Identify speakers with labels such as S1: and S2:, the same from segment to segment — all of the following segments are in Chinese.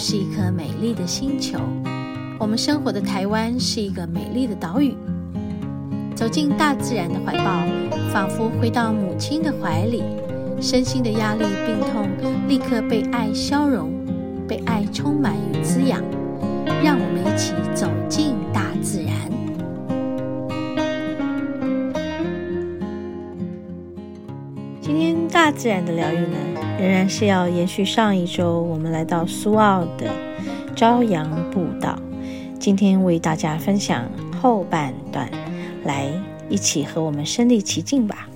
S1: 是一颗美丽的星球，我们生活的台湾是一个美丽的岛屿。走进大自然的怀抱，仿佛回到母亲的怀里，身心的压力、病痛立刻被爱消融，被爱充满与滋养。让我们一起走进大自然。今天大自然的疗愈呢，仍然是要延续上一周我们来到苏澳的朝阳步道。今天为大家分享后半段。来，一起和我们身历其境吧。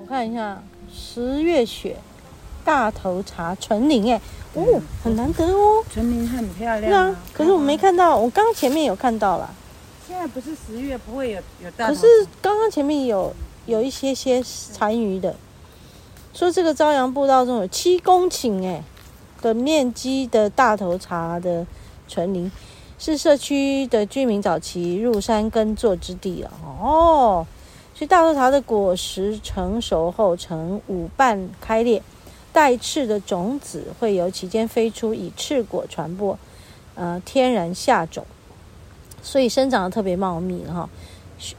S1: 我看一下，十月雪，大头茶纯林，哎，哦，很难得哦。
S2: 纯林很漂亮。
S1: 对啊，可是我没看到，我刚刚前面有看到了。
S2: 现在不是十月，不会有有大。
S1: 可是刚刚前面有有一些些残余的，说这个朝阳步道中有七公顷哎的面积的大头茶的纯林。是社区的居民早期入山耕作之地了哦，所以大头茶的果实成熟后呈五瓣开裂，带刺的种子会由其间飞出，以刺果传播，呃，天然下种，所以生长得特别茂密哈，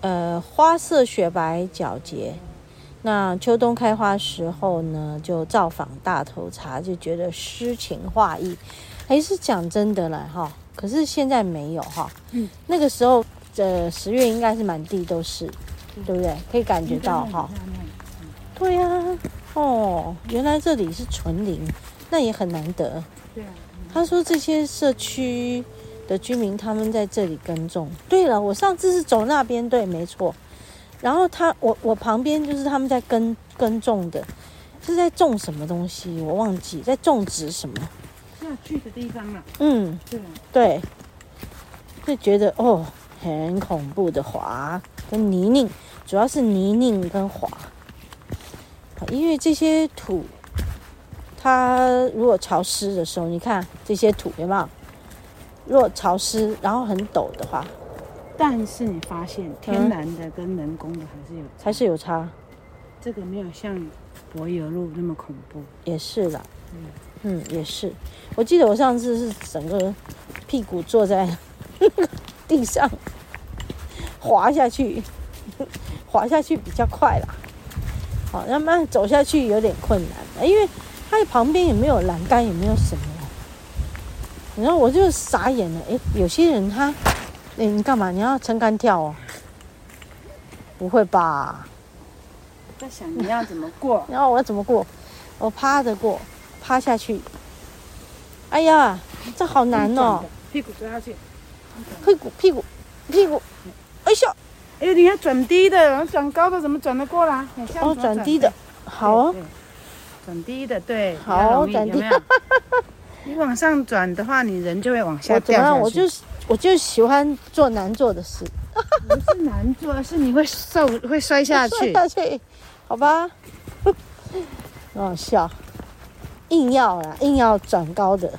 S1: 呃，花色雪白皎洁。那秋冬开花时候呢，就造访大头茶，就觉得诗情画意，还是讲真的了哈。可是现在没有哈，嗯，那个时候，呃，十月应该是满地都是，嗯、对不对？可以感觉到哈，对呀、啊，哦，原来这里是纯林，那也很难得。对啊，他说这些社区的居民他们在这里耕种。对了，我上次是走那边，对，没错。然后他，我我旁边就是他们在耕耕种的，是在种什么东西？我忘记在种植什么。
S2: 去的地方嘛，
S1: 嗯，对，对，就觉得哦，很恐怖的滑跟泥泞，主要是泥泞跟滑，因为这些土，它如果潮湿的时候，你看这些土有没有？如果潮湿然后很陡的话，
S2: 但是你发现天然的跟人工的还是有，
S1: 还是有差，
S2: 这个没有像柏油路那么恐怖，
S1: 也是啦，嗯。嗯，也是。我记得我上次是整个屁股坐在那 个地上滑下去，滑下去比较快啦。好，那么走下去有点困难，因为它的旁边也没有栏杆，也没有什么。然后我就傻眼了。哎，有些人他，哎，你干嘛？你要撑杆跳哦？不会吧？
S2: 我在想你要怎么过？
S1: 然后我要怎么过？我趴着过。趴下去，哎呀，这好难哦！
S2: 屁股坐下去，
S1: 屁股屁股屁股，哎呦，
S2: 哎，你看转低的，转高的怎么转得过来？
S1: 哦，转低的，好哦，
S2: 转低的，对，
S1: 好，转低。
S2: 你往上转的话，你人就会往下掉。
S1: 我就我就喜欢做难做的事，
S2: 不是难做，是你会受会摔下去，
S1: 下去，好吧？很好笑。硬要啦，硬要转高的，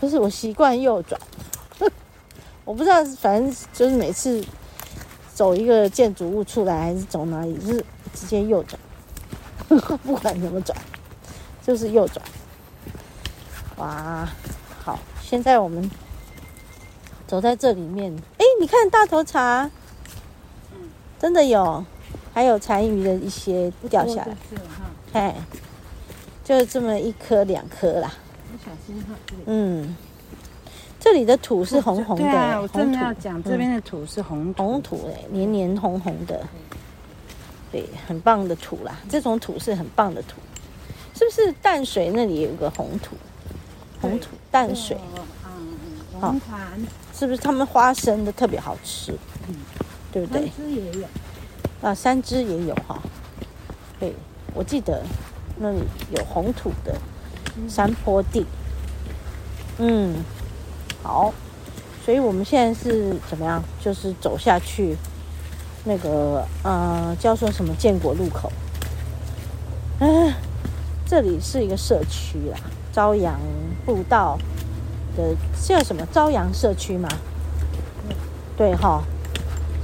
S1: 不是我习惯右转，我不知道，反正就是每次走一个建筑物出来，还是走哪里，就是直接右转，不管怎么转，就是右转。哇，好，现在我们走在这里面，哎，你看大头茶，真的有，还有残余的一些掉下来，哎。就这么一颗两颗啦，小心哈。嗯，这里的土是红红的，对
S2: 啊，我正要讲这边的土是红
S1: 红土哎，黏黏红红的，对，很棒的土啦。这种土是很棒的土，是不是淡水那里有个红土？红土淡水，
S2: 嗯，红团
S1: 是不是他们花生的特别好吃？嗯，对不对？
S2: 三芝也有
S1: 啊，三只也有哈。对，我记得。那里有红土的山坡地，嗯，好，所以我们现在是怎么样？就是走下去，那个呃，叫做什么建国路口，嗯，这里是一个社区啦，朝阳步道的叫什么？朝阳社区吗？对哈。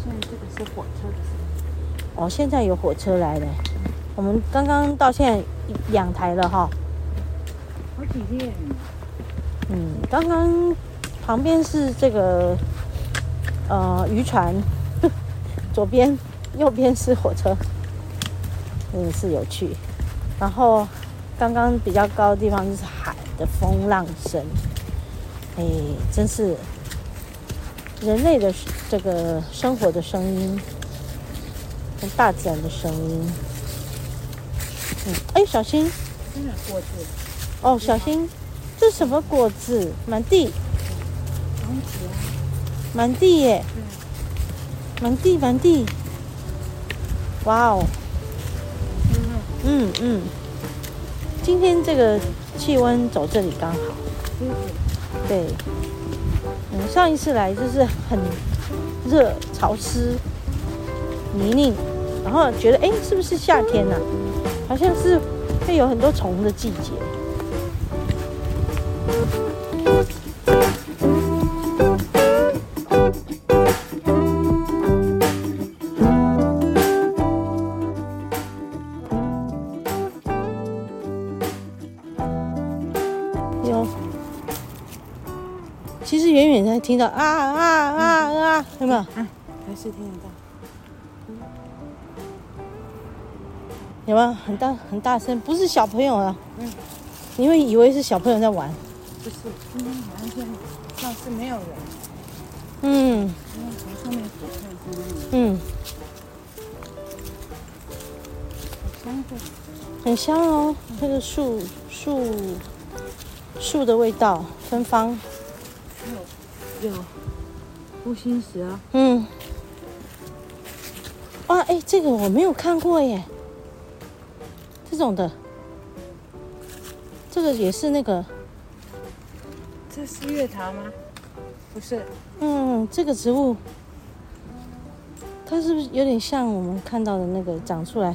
S2: 现在这个是火车的。
S1: 哦，现在有火车来了。我们刚刚到现在两台了哈。
S2: 好几天。
S1: 嗯，刚刚旁边是这个呃渔船，左边右边是火车，嗯是有趣。然后刚刚比较高的地方就是海的风浪声，哎，真是人类的这个生活的声音，跟大自然的声音。嗯，哎，小心！
S2: 真的果子。
S1: 哦，小心！这什么果子？满地。
S2: 芒果。
S1: 满地耶！满地满地。哇哦！嗯嗯。今天这个气温走这里刚好。嗯对。嗯，上一次来就是很热、潮湿、泥泞，然后觉得哎，是不是夏天呢？好像是会有很多虫的季节。听到啊啊啊啊，有没有？
S2: 还是听得到。
S1: 有没有很大很大声？不是小朋友啊，嗯，你会以为是小朋友在玩。
S2: 不是，今天好像是没有人。
S1: 嗯。
S2: 因为从上面俯瞰是
S1: 嗯。
S2: 好香的。
S1: 很香哦，那个树树树的味道，芬芳。
S2: 有。有。乌心石啊。
S1: 嗯。哇，哎，这个我没有看过耶。这种的，这个也是那个，
S2: 这是月桃吗？不是。
S1: 嗯，这个植物，它是不是有点像我们看到的那个长出来，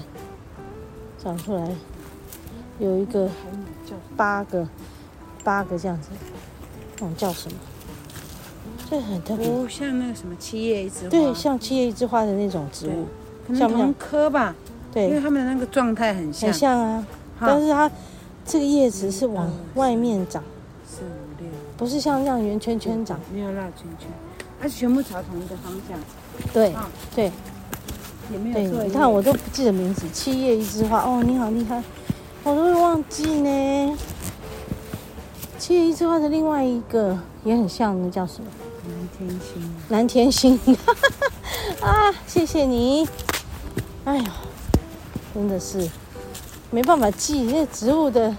S1: 长出来，有一个八个，八个这样子，那种叫什么？这很特别，
S2: 像那个什么七叶一枝花。
S1: 对，像七叶一枝花的那种植物，
S2: 像同科吧。
S1: 对，
S2: 因为它们的那个状态很像，
S1: 很像啊，但是它这个叶子是往外面长，
S2: 四五六，
S1: 不是像这样圆圈圈长，
S2: 没有绕圈圈，它是全部朝同一个方向。
S1: 对对，
S2: 也没有错。
S1: 你看我都不记得名字，七叶一枝花哦，你好厉害，我都会忘记呢。七叶一枝花的另外一个也很像，那叫什么？
S2: 南天星。
S1: 蓝天星，啊，谢谢你，哎呀。真的是没办法记那植物的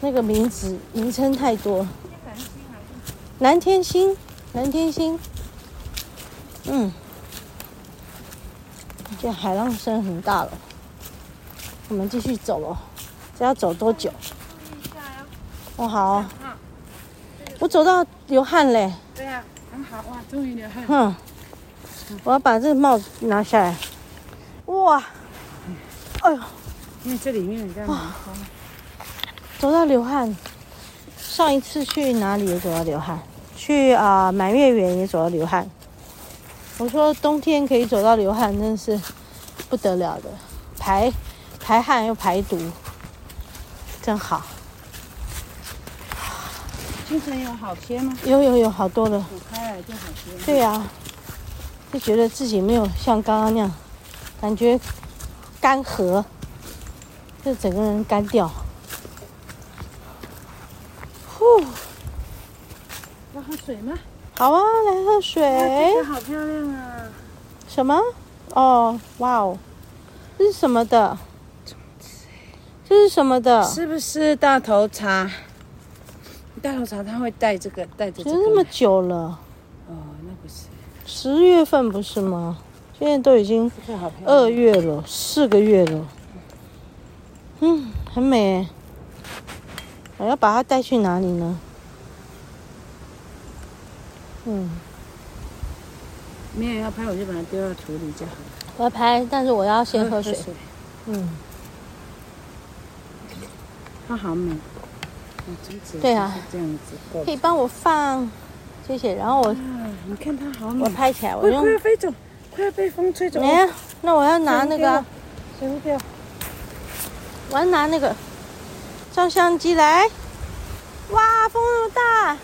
S1: 那个名字名称太多。蓝天星，蓝天星，嗯，这海浪声很大了。我们继续走了，这要走多久？我，好，我走到流汗嘞。
S2: 对呀，很好哇，终于流汗。
S1: 嗯，我要把这个帽子拿下来。哇！哎呦，
S2: 因为这里面比较凉
S1: 走到流汗。上一次去哪里也走到流汗，去啊、呃、满月园也走到流汗。我说冬天可以走到流汗，真是不得了的，排排汗又排毒，真好。
S2: 精神有好些吗？
S1: 有有有好多了。
S2: 补开了就好些。
S1: 对呀、啊，就觉得自己没有像刚刚那样，感觉。干涸，就整个人干掉。呼，
S2: 要喝水吗？
S1: 好啊，来喝水。
S2: 这个好漂亮啊！
S1: 什么？哦，哇哦，这是什么的？这是什么的？
S2: 是不是大头茶？大头茶它会带这个，带着这个。
S1: 这么久了。
S2: 哦，那不是。
S1: 十月份不是吗？现在都已经二月了，四个月了，嗯，很美。我要把它带去哪里呢？嗯，
S2: 没有要拍，我就把它丢到土里就好了。
S1: 我要拍，但是我要先喝水。喝水嗯，
S2: 它好美。
S1: 对啊，这样子可以帮我放，谢谢。然后我，
S2: 你看它好美，
S1: 我拍起来，我用。
S2: 快要飞走。快要被风吹走了。
S1: 来呀，那我要拿那个。
S2: 水壶掉。
S1: 我要拿那个照相机来。哇，风那么大！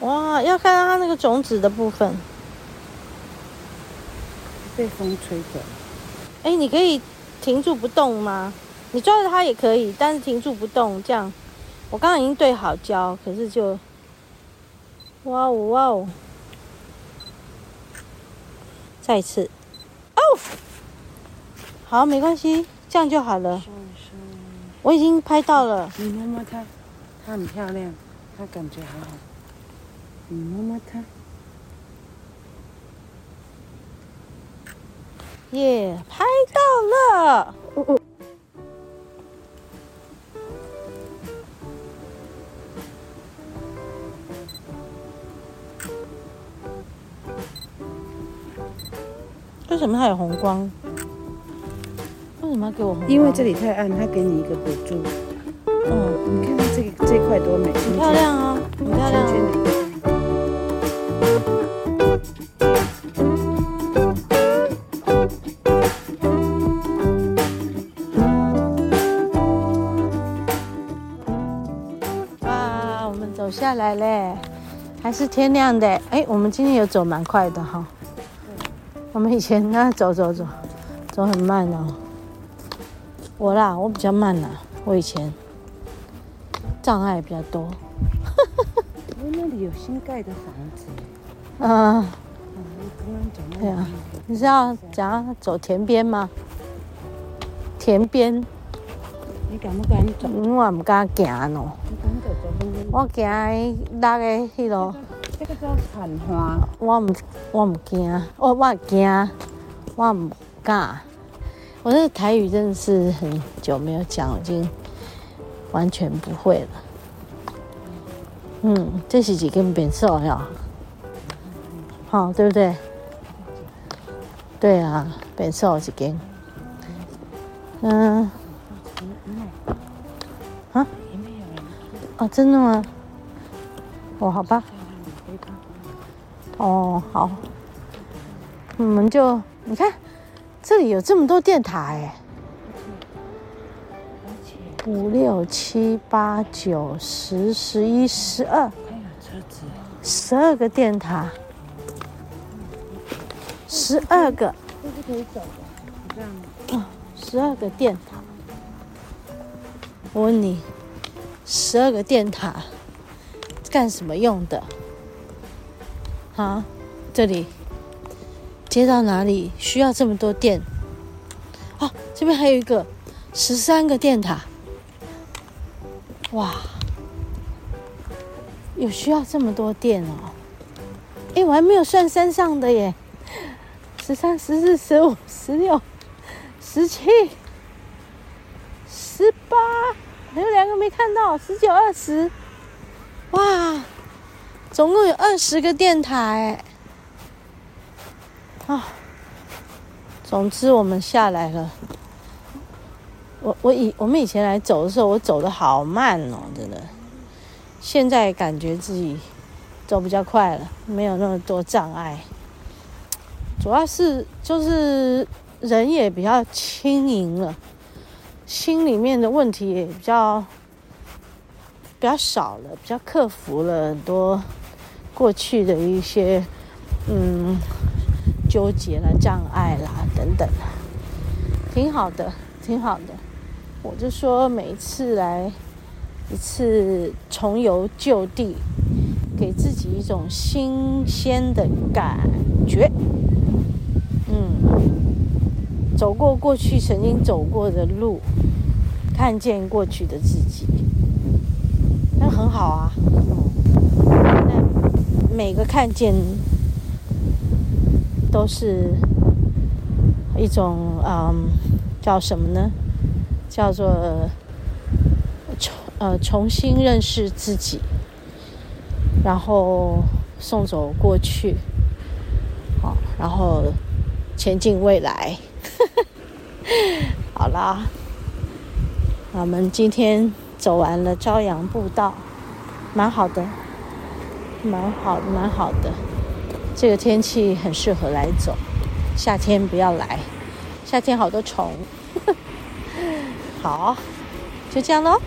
S1: 哇，要看到它那个种子的部分。
S2: 被风吹走。
S1: 哎，你可以停住不动吗？你抓着它也可以，但是停住不动，这样。我刚刚已经对好焦，可是就，哇哦哇哦！再一次，哦，好，没关系，这样就好了。我已经拍到了。
S2: 你摸摸它，它很漂亮，它感觉很好。你摸摸它。
S1: 耶，拍到了！为什么它有红光？为什么要给我红光？
S2: 因为这里太暗，它给你一个补助。嗯，你看它这个这块多美，
S1: 很漂亮啊，很漂亮啊。来嘞，还是天亮的。哎，我们今天有走蛮快的哈。我们以前那走走走，走很慢哦。我啦，我比较慢啦。我以前障碍比较多。
S2: 我那里有新盖的房子。
S1: 嗯。对啊，你是要讲走田边吗？田边。
S2: 你敢不敢走？
S1: 我唔敢行喏。我惊那个迄落，
S2: 这个叫蚕花。
S1: 我唔，我唔惊，我我惊，我唔敢。我这个台语真的是很久没有讲，已经完全不会了。嗯，这是几根变瘦呀，好，对不对？对啊，变瘦几根。嗯。哦，真的吗？哦，好吧。哦，好。我们就你看，这里有这么多电塔哎，五六七八九十十一十二，十二个电塔，十二个。这是可以走的，这样。啊，十二个电塔。我问你。十二个电塔干什么用的？啊，这里接到哪里需要这么多电？哦，这边还有一个十三个电塔。哇，有需要这么多电哦！哎，我还没有算山上的耶，十三、十四、十五、十六、十七、十八。还有两个没看到，十九、二十，哇，总共有二十个电塔哎！啊，总之我们下来了。我我以我们以前来走的时候，我走的好慢哦，真的。现在感觉自己走比较快了，没有那么多障碍。主要是就是人也比较轻盈了。心里面的问题也比较比较少了，比较克服了很多过去的一些嗯纠结啦、障碍啦等等，挺好的，挺好的。我就说每一次来一次重游旧地，给自己一种新鲜的感觉。走过过去曾经走过的路，看见过去的自己，那很好啊。那每个看见都是一种嗯，叫什么呢？叫做重呃重新认识自己，然后送走过去，好，然后前进未来。好啦，我们今天走完了朝阳步道，蛮好的，蛮好，蛮好的。这个天气很适合来走，夏天不要来，夏天好多虫。好，就这样喽。